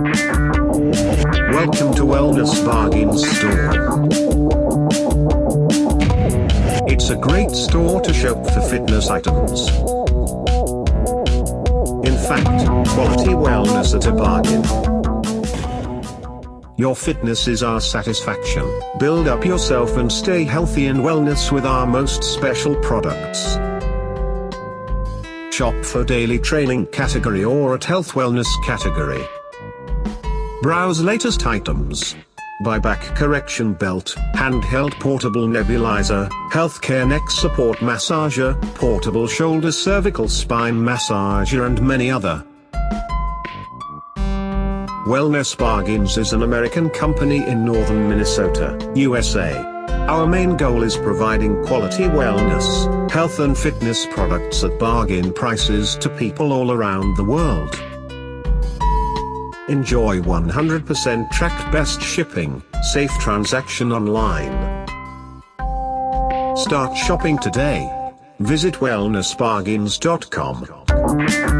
Welcome to Wellness Bargains Store. It's a great store to shop for fitness items. In fact, quality wellness at a bargain. Your fitness is our satisfaction. Build up yourself and stay healthy and wellness with our most special products. Shop for daily training category or at health wellness category. Browse latest items. Buyback correction belt, handheld portable nebulizer, healthcare neck support massager, portable shoulder cervical spine massager and many other. Wellness Bargains is an American company in northern Minnesota, USA. Our main goal is providing quality wellness, health and fitness products at bargain prices to people all around the world. Enjoy 100% tracked best shipping, safe transaction online. Start shopping today. Visit wellnessbargains.com.